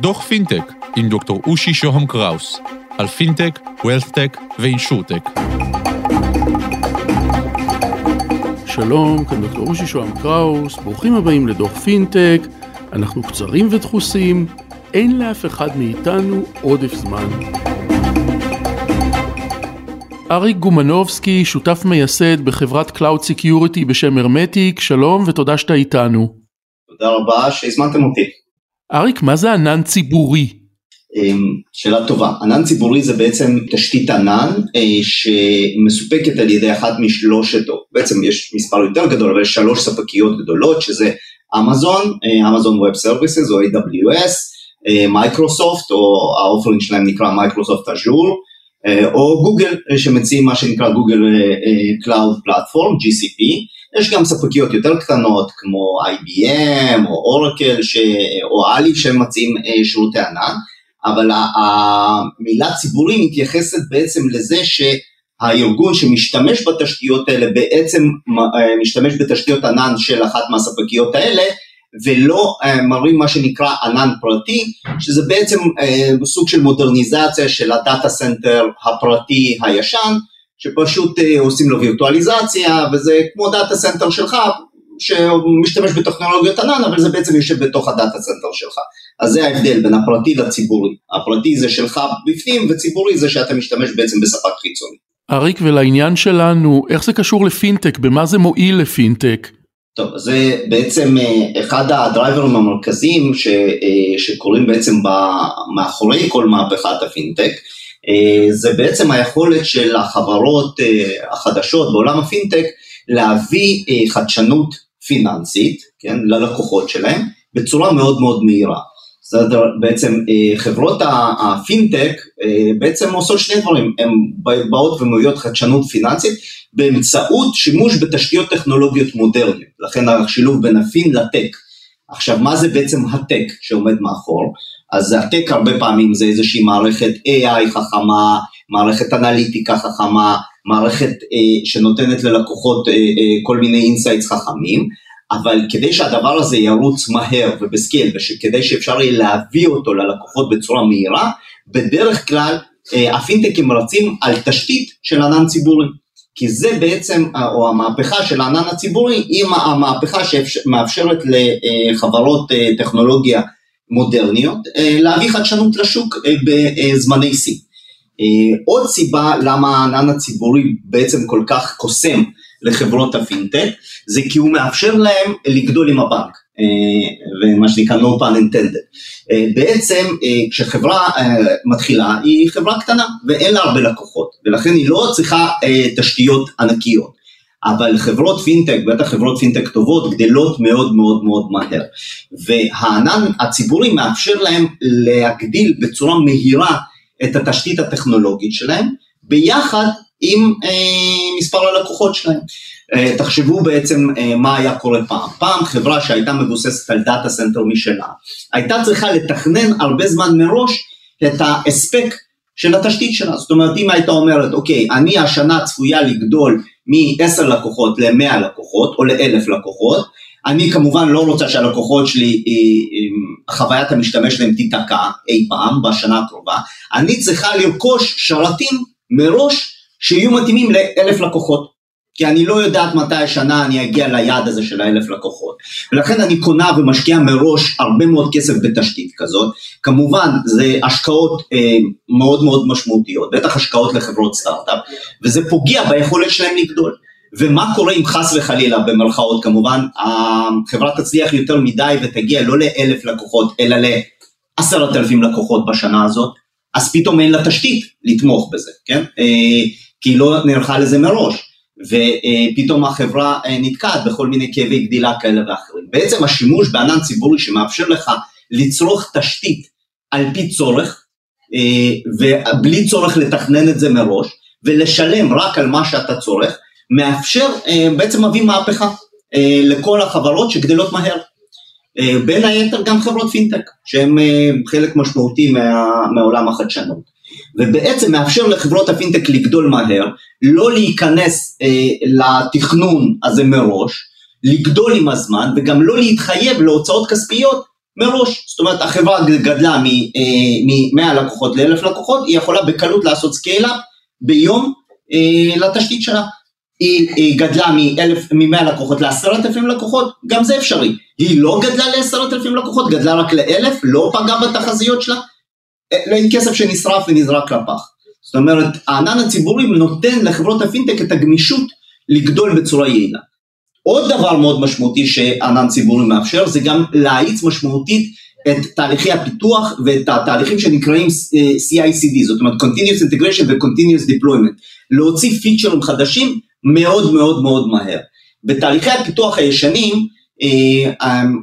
דוח פינטק עם דוקטור אושי שוהם קראוס על פינטק, וולת'טק ואינשורטק. שלום, כאן דוקטור אושי שוהם קראוס, ברוכים הבאים לדוח פינטק, אנחנו קצרים ודחוסים, אין לאף אחד מאיתנו עודף זמן. אריק גומנובסקי, שותף מייסד בחברת Cloud Security בשם הרמטיק, שלום ותודה שאתה איתנו. תודה רבה שהזמנתם אותי. אריק, מה זה ענן ציבורי? אמ, שאלה טובה. ענן ציבורי זה בעצם תשתית ענן אה, שמסופקת על ידי אחת משלושת, או בעצם יש מספר יותר גדול, אבל יש שלוש ספקיות גדולות, שזה אמזון, Amazon Web Services או AWS, מייקרוסופט, או ה offering שלהם נקרא Microsoft Azure, או גוגל שמציעים מה שנקרא גוגל Cloud Platform, GCP. יש גם ספקיות יותר קטנות כמו IBM או אורקל או עליבאבא שהם מציעים שירותי ענן, אבל המילה ציבורי מתייחסת בעצם לזה שהארגון שמשתמש בתשתיות האלה בעצם משתמש בתשתיות ענן של אחת מהספקיות האלה ולא מראים מה שנקרא ענן פרטי, שזה בעצם סוג של מודרניזציה של ה data center הפרטי הישן, שפשוט עושים לו וירטואליזציה וזה כמו data center שלך שמשתמש בטכנולוגיות ענן אבל זה בעצם יושב בתוך ה data center שלך אז זה ההבדל בין הפרטי לציבורי הפרטי זה שלך בפנים וציבורי זה שאתה משתמש בעצם בספק חיצוני. אריק ולעניין שלנו איך זה קשור לפינטק במה זה מועיל לפינטק? טוב זה בעצם אחד ה driver ים המרכזיים ש, שקורים בעצם מאחורי כל מהפכת הפינטק זה בעצם היכולת של החברות החדשות בעולם הפינטק להביא חדשנות פיננסית, כן, ללקוחות שלהם בצורה מאוד מאוד מהירה. זאת בעצם חברות הפינטק בעצם עושות שני דברים, הן באות ומביאות חדשנות פיננסית באמצעות שימוש בתשתיות טכנולוגיות מודרניות, לכן השילוב בין ה fin ל tech. עכשיו מה זה בעצם ה tech שעומד מאחור? אז ה tech הרבה פעמים זה איזושהי מערכת AI חכמה, מערכת אנליטיקה חכמה, מערכת אה, שנותנת ללקוחות אה, אה, כל מיני insights חכמים, אבל כדי שהדבר הזה ירוץ מהר וב scale, וכדי שאפשר יהיה להביא אותו ללקוחות בצורה מהירה, בדרך כלל אה, הפינטקים רצים על תשתית של ענן ציבורי. כי זה בעצם, או המהפכה של הענן הציבורי, היא המהפכה שמאפשרת לחברות אה, טכנולוגיה מודרניות אה, להביא חדשנות לשוק אה, בזמני שיא. עוד סיבה למה הענן הציבורי בעצם כל כך קוסם לחברות הפינטק, זה כי הוא מאפשר להם לגדול עם הבנק, ומה שנקרא no pun intended. בעצם כשחברה מתחילה היא חברה קטנה ואין לה הרבה לקוחות, ולכן היא לא צריכה תשתיות ענקיות. אבל חברות פינטק, בטח חברות פינטק טובות, גדלות מאוד מאוד מאוד מהר. והענן הציבורי מאפשר להם להגדיל בצורה מהירה את התשתית הטכנולוגית שלהם, ביחד עם אה, מספר הלקוחות שלהם. אה, תחשבו בעצם אה, מה היה קורה פעם. פעם חברה שהייתה מבוססת על data center משלה, הייתה צריכה לתכנן הרבה זמן מראש את ההספק של התשתית שלה. זאת אומרת, אם הייתה אומרת, אוקיי, אני השנה צפויה לגדול מ-10 לקוחות ל-100 לקוחות או ל-1000 לקוחות, אני כמובן לא רוצה שהלקוחות שלי, חוויית המשתמש שלהם תיתקע אי פעם בשנה הקרובה, אני צריכה לרכוש שרתים מראש שיהיו מתאימים לאלף לקוחות, כי אני לא יודעת מתי השנה אני אגיע ליעד הזה של האלף לקוחות, ולכן אני קונה ומשקיעה מראש הרבה מאוד כסף בתשתית כזאת, כמובן זה השקעות אה, מאוד מאוד משמעותיות, בטח השקעות לחברות סטארט-אפ, וזה פוגע ביכולת שלהם לגדול. ומה קורה אם חס וחלילה במרכאות כמובן, החברה תצליח יותר מדי ותגיע לא לאלף לקוחות אלא לעשרת אלפים לקוחות בשנה הזאת, אז פתאום אין לה תשתית לתמוך בזה, כן? כי היא לא נערכה לזה מראש, ופתאום החברה נתקעת בכל מיני כאבי גדילה כאלה ואחרים. בעצם השימוש בענן ציבורי שמאפשר לך לצרוך תשתית על פי צורך, ובלי צורך לתכנן את זה מראש, ולשלם רק על מה שאתה צורך, מאפשר, בעצם מביא מהפכה לכל החברות שגדלות מהר. בין היתר גם חברות פינטק, שהן חלק משמעותי מה, מעולם החדשנות. ובעצם מאפשר לחברות הפינטק לגדול מהר, לא להיכנס לתכנון הזה מראש, לגדול עם הזמן וגם לא להתחייב להוצאות כספיות מראש. זאת אומרת, החברה גדלה מ-100 אה, לקוחות ל-1,000 לקוחות, היא יכולה בקלות לעשות סקיילה ביום אה, לתשתית שלה. היא גדלה מ-100 לקוחות ל-10,000 לקוחות, גם זה אפשרי. היא לא גדלה ל-10,000 לקוחות, גדלה רק ל-1,000, לא פגעה בתחזיות שלה, אין כסף שנשרף ונזרק לפח. זאת אומרת, הענן הציבורי נותן לחברות הפינטק את הגמישות לגדול בצורה יעילה. עוד דבר מאוד משמעותי שענן ציבורי מאפשר זה גם להאיץ משמעותית את תהליכי הפיתוח ואת התהליכים שנקראים אה, CI/CD, זאת אומרת Continuous Integration ו-Continuous Deployment, להוציא פיצ'רים חדשים מאוד מאוד מאוד מהר. בתהליכי הפיתוח הישנים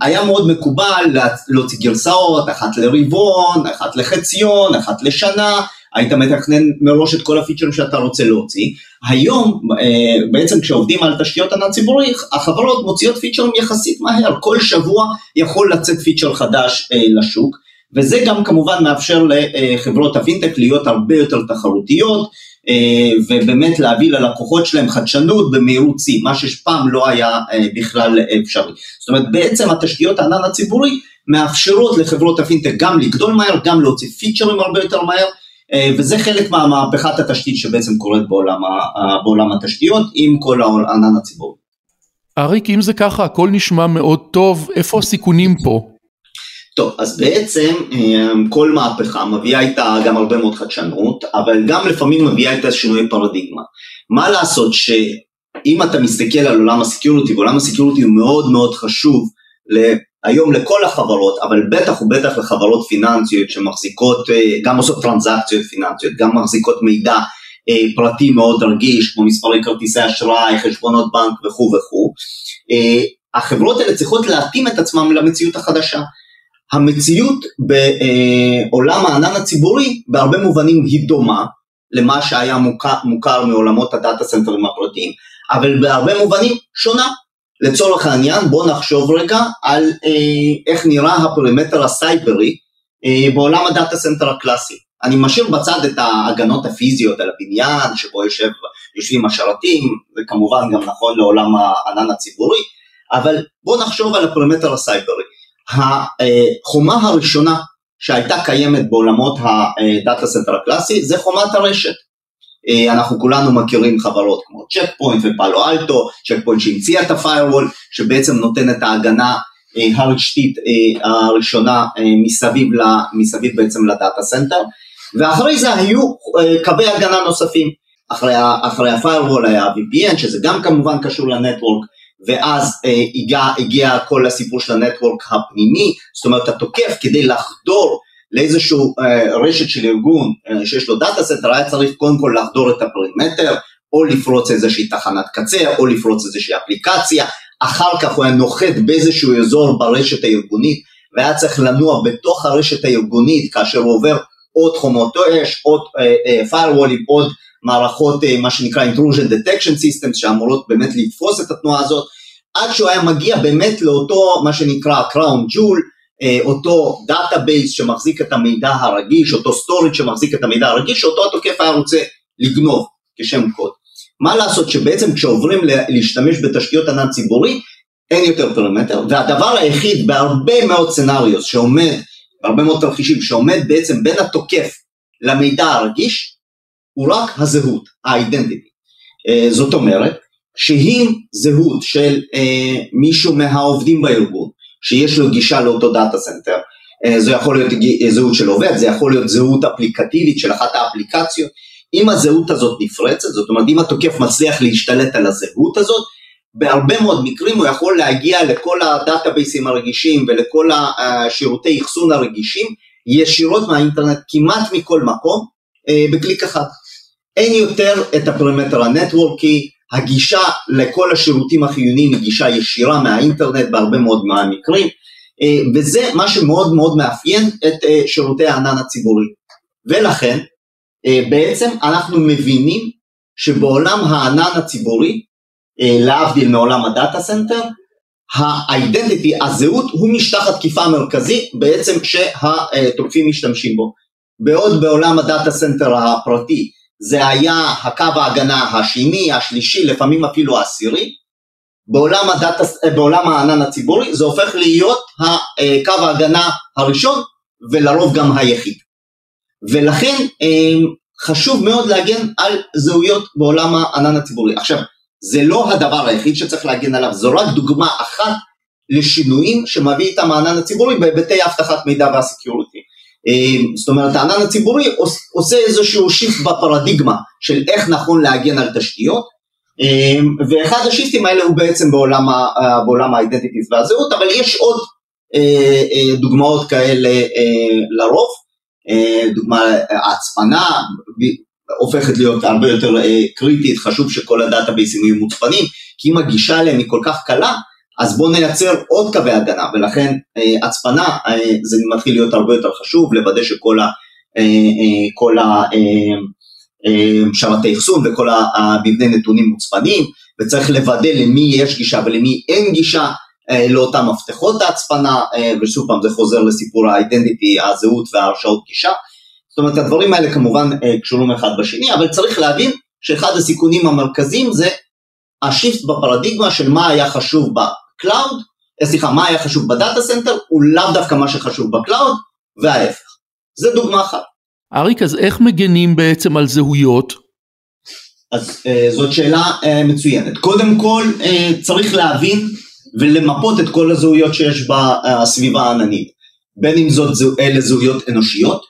היה מאוד מקובל להוציא גרסאות, אחת לרבעון, אחת לחציון, אחת לשנה, היית מתכנן מראש את כל הפיצ'רים שאתה רוצה להוציא. היום, אה, בעצם כשעובדים על תשתיות ענן ציבורי, החברות מוציאות פיצ'רים יחסית מהר, כל שבוע יכול לצאת פיצ'ר חדש אה, לשוק, וזה גם כמובן מאפשר לחברות הפינטק להיות הרבה יותר תחרותיות, אה, ובאמת להביא ללקוחות שלהם חדשנות במהירות שיא, מה שפעם לא היה בכלל אפשרי. זאת אומרת, בעצם התשתיות הענן הציבורי מאפשרות לחברות הפינטק גם לגדול מהר, גם להוציא פיצ'רים הרבה יותר מהר, אה, וזה חלק מהמהפכת התשתית שבעצם קורית בעולם, בעולם התשתיות עם כל הענן הציבורי. אריק, אם זה ככה, הכל נשמע מאוד טוב, איפה הסיכונים פה? טוב, אז בעצם אה, כל מהפכה מביאה איתה גם הרבה מאוד חדשנות, אבל גם לפעמים מביאה איתה שינוי פרדיגמה. מה לעשות שאם אתה מסתכל על עולם ה security, ועולם ה security הוא מאוד מאוד חשוב היום לכל החברות, אבל בטח ובטח לחברות פיננסיות שמחזיקות, אה, גם עושות טרנזקציות פיננסיות, גם מחזיקות מידע אה, פרטי מאוד רגיש, כמו מספרי כרטיסי אשראי, חשבונות בנק וכו' וכו', אה, החברות האלה צריכות להתאים את עצמם למציאות החדשה. המציאות בעולם הענן הציבורי בהרבה מובנים היא דומה למה שהיה מוכר, מוכר מעולמות הדאטה סנטרים הפרטיים, אבל בהרבה מובנים שונה. לצורך העניין בואו נחשוב רגע על אה, איך נראה ה perimeter הסייברי אה, בעולם ה data center הקלאסי. אני משאיר בצד את ההגנות הפיזיות על הבניין שבו יושב, יושבים השרתים, זה כמובן גם נכון לעולם הענן הציבורי, אבל בואו נחשוב על ה perimeter הסייברי. החומה הראשונה שהייתה קיימת בעולמות ה data center הקלאסי זה חומת הרשת. אה, אנחנו כולנו מכירים חברות כמו צ'ק פוינט ופאלו אלטו, צ'ק פוינט שהמציאה את ה firewall, שבעצם נותן את ההגנה אה, הרשתית אה, הראשונה מסביב, מסביב בעצם ל data center, ואחרי זה היו קווי הגנה נוספים. אחרי, אחרי ה firewall היה VPN, שזה גם כמובן קשור ל network, ואז אה, הגיע, הגיע כל הסיפור של ה network הפנימי, זאת אומרת התוקף כדי לחדור לאיזשהו אה, רשת של ארגון אה, שיש לו data center, היה צריך קודם כל לחדור את ה perimeter, או לפרוץ איזושהי תחנת קצה, או לפרוץ איזושהי אפליקציה, אחר כך הוא היה נוחת באיזשהו אזור ברשת הארגונית, והיה צריך לנוע בתוך הרשת הארגונית כאשר הוא עובר עוד חומות אש, עוד firewall ים, עוד מערכות מה שנקרא intrusion detection systems שאמורות באמת לתפוס את התנועה הזאת, עד שהוא היה מגיע באמת לאותו מה שנקרא jewel, אה, אותו database שמחזיק את המידע הרגיש, אותו storage שמחזיק את המידע הרגיש, שאותו התוקף היה רוצה לגנוב כשם קוד. מה לעשות שבעצם כשעוברים להשתמש בתשתיות ענן ציבורי, אין יותר perimeter, והדבר היחיד בהרבה מאוד scenarios שעומד, בהרבה מאוד תרחישים, שעומד בעצם בין התוקף למידע הרגיש, הוא רק הזהות, ה-identity. אה, זאת אומרת, שהיא זהות של אה, מישהו מהעובדים בארגון, שיש לו גישה לאותו data center. אה, זה יכול להיות זהות של עובד, זה יכול להיות זהות אפליקטיבית של אחת האפליקציות. אם הזהות הזאת נפרצת, זאת אומרת אם התוקף מצליח להשתלט על הזהות הזאת, בהרבה מאוד מקרים הוא יכול להגיע לכל ה database ים הרגישים ולכל השירותי אחסון הרגישים ישירות מהאינטרנט כמעט מכל מקום אה, בקליק אחד. אין יותר את ה perimeter ה network י, הגישה לכל השירותים החיוניים היא גישה ישירה מהאינטרנט בהרבה מאוד מהמקרים, אה, וזה מה שמאוד מאוד מאפיין את אה, שירותי הענן הציבורי. ולכן אה, בעצם אנחנו מבינים שבעולם הענן הציבורי, להבדיל מעולם ה data center, ה identity, הזהות, הוא משטח התקיפה המרכזי בעצם שהתוקפים משתמשים בו. בעוד בעולם ה data center הפרטי זה היה הקו ההגנה השני, השלישי, לפעמים אפילו העשירי, בעולם, הדאטה, בעולם הענן הציבורי זה הופך להיות קו ההגנה הראשון ולרוב גם היחיד. ולכן חשוב מאוד להגן על זהויות בעולם הענן הציבורי. עכשיו, זה לא הדבר היחיד שצריך להגן עליו, זו רק דוגמה אחת לשינויים שמביא איתם הענן הציבורי בהיבטי אבטחת מידע והסקיוריטי. זאת אומרת, הענן הציבורי עושה איזשהו shift בפרדיגמה של איך נכון להגן על תשתיות, ואחד ה shift ים האלה הוא בעצם בעולם ה identities והזהות, אבל יש עוד דוגמאות כאלה לרוב. אה, דוגמה ההצפנה הופכת להיות הרבה יותר אה, קריטית, חשוב שכל ה database ים יהיו מוצפנים, כי אם הגישה אליהם היא כל כך קלה, אז בואו נייצר עוד קווי הגנה, ולכן אה, הצפנה זה מתחיל להיות הרבה יותר חשוב, לוודא שכל ה... כל ה שרתי אחסון וכל המבנה נתונים מוצפנים, וצריך לוודא למי יש גישה ולמי אין גישה, אה, לאותם מפתחות ההצפנה, אה, ושוב פעם זה חוזר לסיפור האידנטיטי, הזהות וההרשאות גישה. זאת אומרת הדברים האלה כמובן אה, קשורים אחד בשני, אבל צריך להבין שאחד הסיכונים המרכזיים זה השיפט בפרדיגמה של מה היה חשוב ב cloud, סליחה, מה היה חשוב ב data center, הוא לאו דווקא מה שחשוב ב cloud, וההפך. זה דוגמה אחת. אריק, אז איך מגנים בעצם על זהויות? אז זאת שאלה מצוינת. קודם כל צריך להבין ולמפות את כל הזהויות שיש בסביבה העננית. בין אם זאת אלה זהויות אנושיות,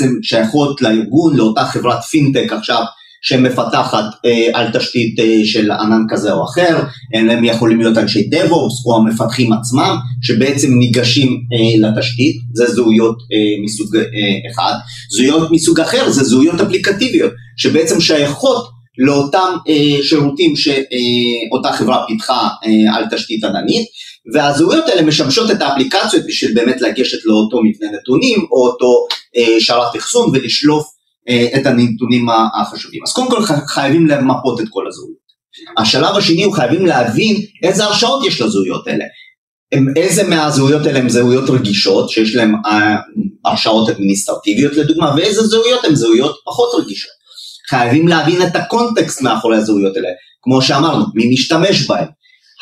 הן שייכות לארגון, לאותה חברת פינטק עכשיו, שמפתחת אה, על תשתית אה, של ענן כזה או אחר, הם יכולים להיות אנשי DevOps או המפתחים עצמם, שבעצם ניגשים אה, לתשתית, זה זהויות אה, מסוג אה, אחד. זהויות מסוג אחר זה זהויות אפליקטיביות, שבעצם שייכות לאותם אה, שירותים שאותה אה, חברה פיתחה אה, על תשתית עננית, והזהויות האלה משמשות את האפליקציות בשביל באמת לגשת לאותו מבנה נתונים או אותו אה, שרת אחסון ולשלוף את הנתונים החשובים. אז קודם כל חייבים למפות את כל הזהויות. השלב השני הוא חייבים להבין איזה הרשאות יש לזהויות האלה. איזה מהזהויות האלה הן זהויות רגישות, שיש להן אה, הרשאות אדמיניסטרטיביות לדוגמה, ואיזה זהויות הן זהויות פחות רגישות. חייבים להבין את הקונטקסט מאחורי הזהויות האלה, כמו שאמרנו, מי משתמש בהם,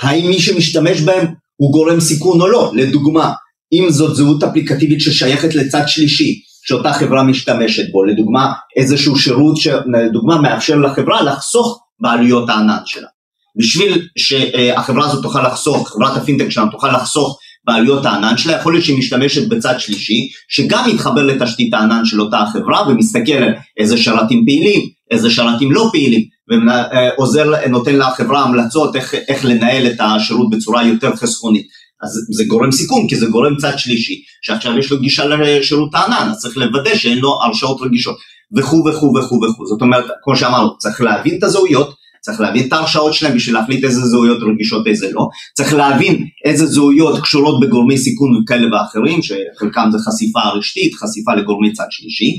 האם מי שמשתמש בהם הוא גורם סיכון או לא, לדוגמה, אם זאת זהות אפליקטיבית ששייכת לצד שלישי, שאותה חברה משתמשת בו, לדוגמה איזשהו שירות שלדוגמה מאפשר לחברה לחסוך בעלויות הענן שלה. בשביל שהחברה הזאת תוכל לחסוך, חברת הפינטק שלנו תוכל לחסוך בעלויות הענן שלה, יכול להיות שהיא משתמשת בצד שלישי, שגם מתחבר לתשתית הענן של אותה החברה ומסתכל על איזה שרתים פעילים, איזה שרתים לא פעילים, ועוזר, נותן לחברה המלצות איך, איך לנהל את השירות בצורה יותר חסכונית. אז זה גורם סיכון, כי זה גורם צד שלישי, שעכשיו יש לו גישה לשירות הענן, אז צריך לוודא שאין לו הרשאות רגישות, וכו' וכו' וכו' וכו'. זאת אומרת, כמו שאמרנו, צריך להבין את הזהויות, צריך להבין את ההרשאות שלהם בשביל להחליט איזה זהויות רגישות איזה לא, צריך להבין איזה זהויות קשורות בגורמי סיכון כאלה ואחרים, שחלקם זה חשיפה רשתית, חשיפה לגורמי צד שלישי,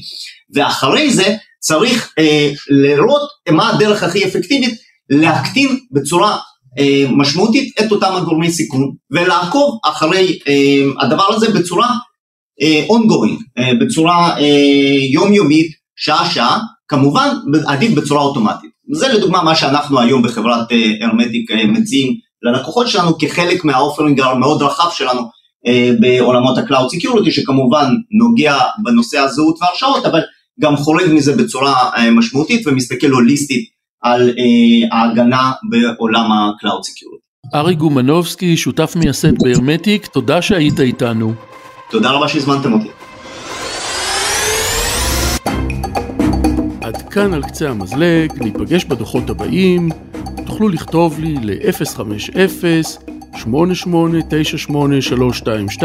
ואחרי זה צריך אה, לראות מה הדרך הכי אפקטיבית להקטין בצורה משמעותית את אותם הגורמי סיכון, ולעקוב אחרי אה, הדבר הזה בצורה אה, ongoing, אה, בצורה אה, יומיומית, שעה-שעה, כמובן עדיף בצורה אוטומטית. זה לדוגמה מה שאנחנו היום בחברת אה, הרמטיק אה, מציעים ללקוחות שלנו כחלק מהאופרינג המאוד רחב שלנו אה, בעולמות ה-Cloud Security שכמובן נוגע בנושא הזהות והרשאות אבל גם חורג מזה בצורה משמעותית ומסתכל הוליסטית על ההגנה בעולם ה-Cloud Security. ארי גומנובסקי, שותף מייסד בהרמטיק, תודה שהיית איתנו. תודה רבה שהזמנתם אותי. עד כאן על קצה המזלג, ניפגש בדוחות הבאים, תוכלו לכתוב לי ל-050-8898-322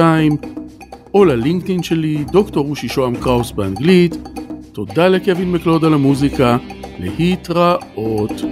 או ללינקדאין שלי, דוקטור רושי שוהם קראוס באנגלית. תודה לקווין מקלוד על המוזיקה, להתראות.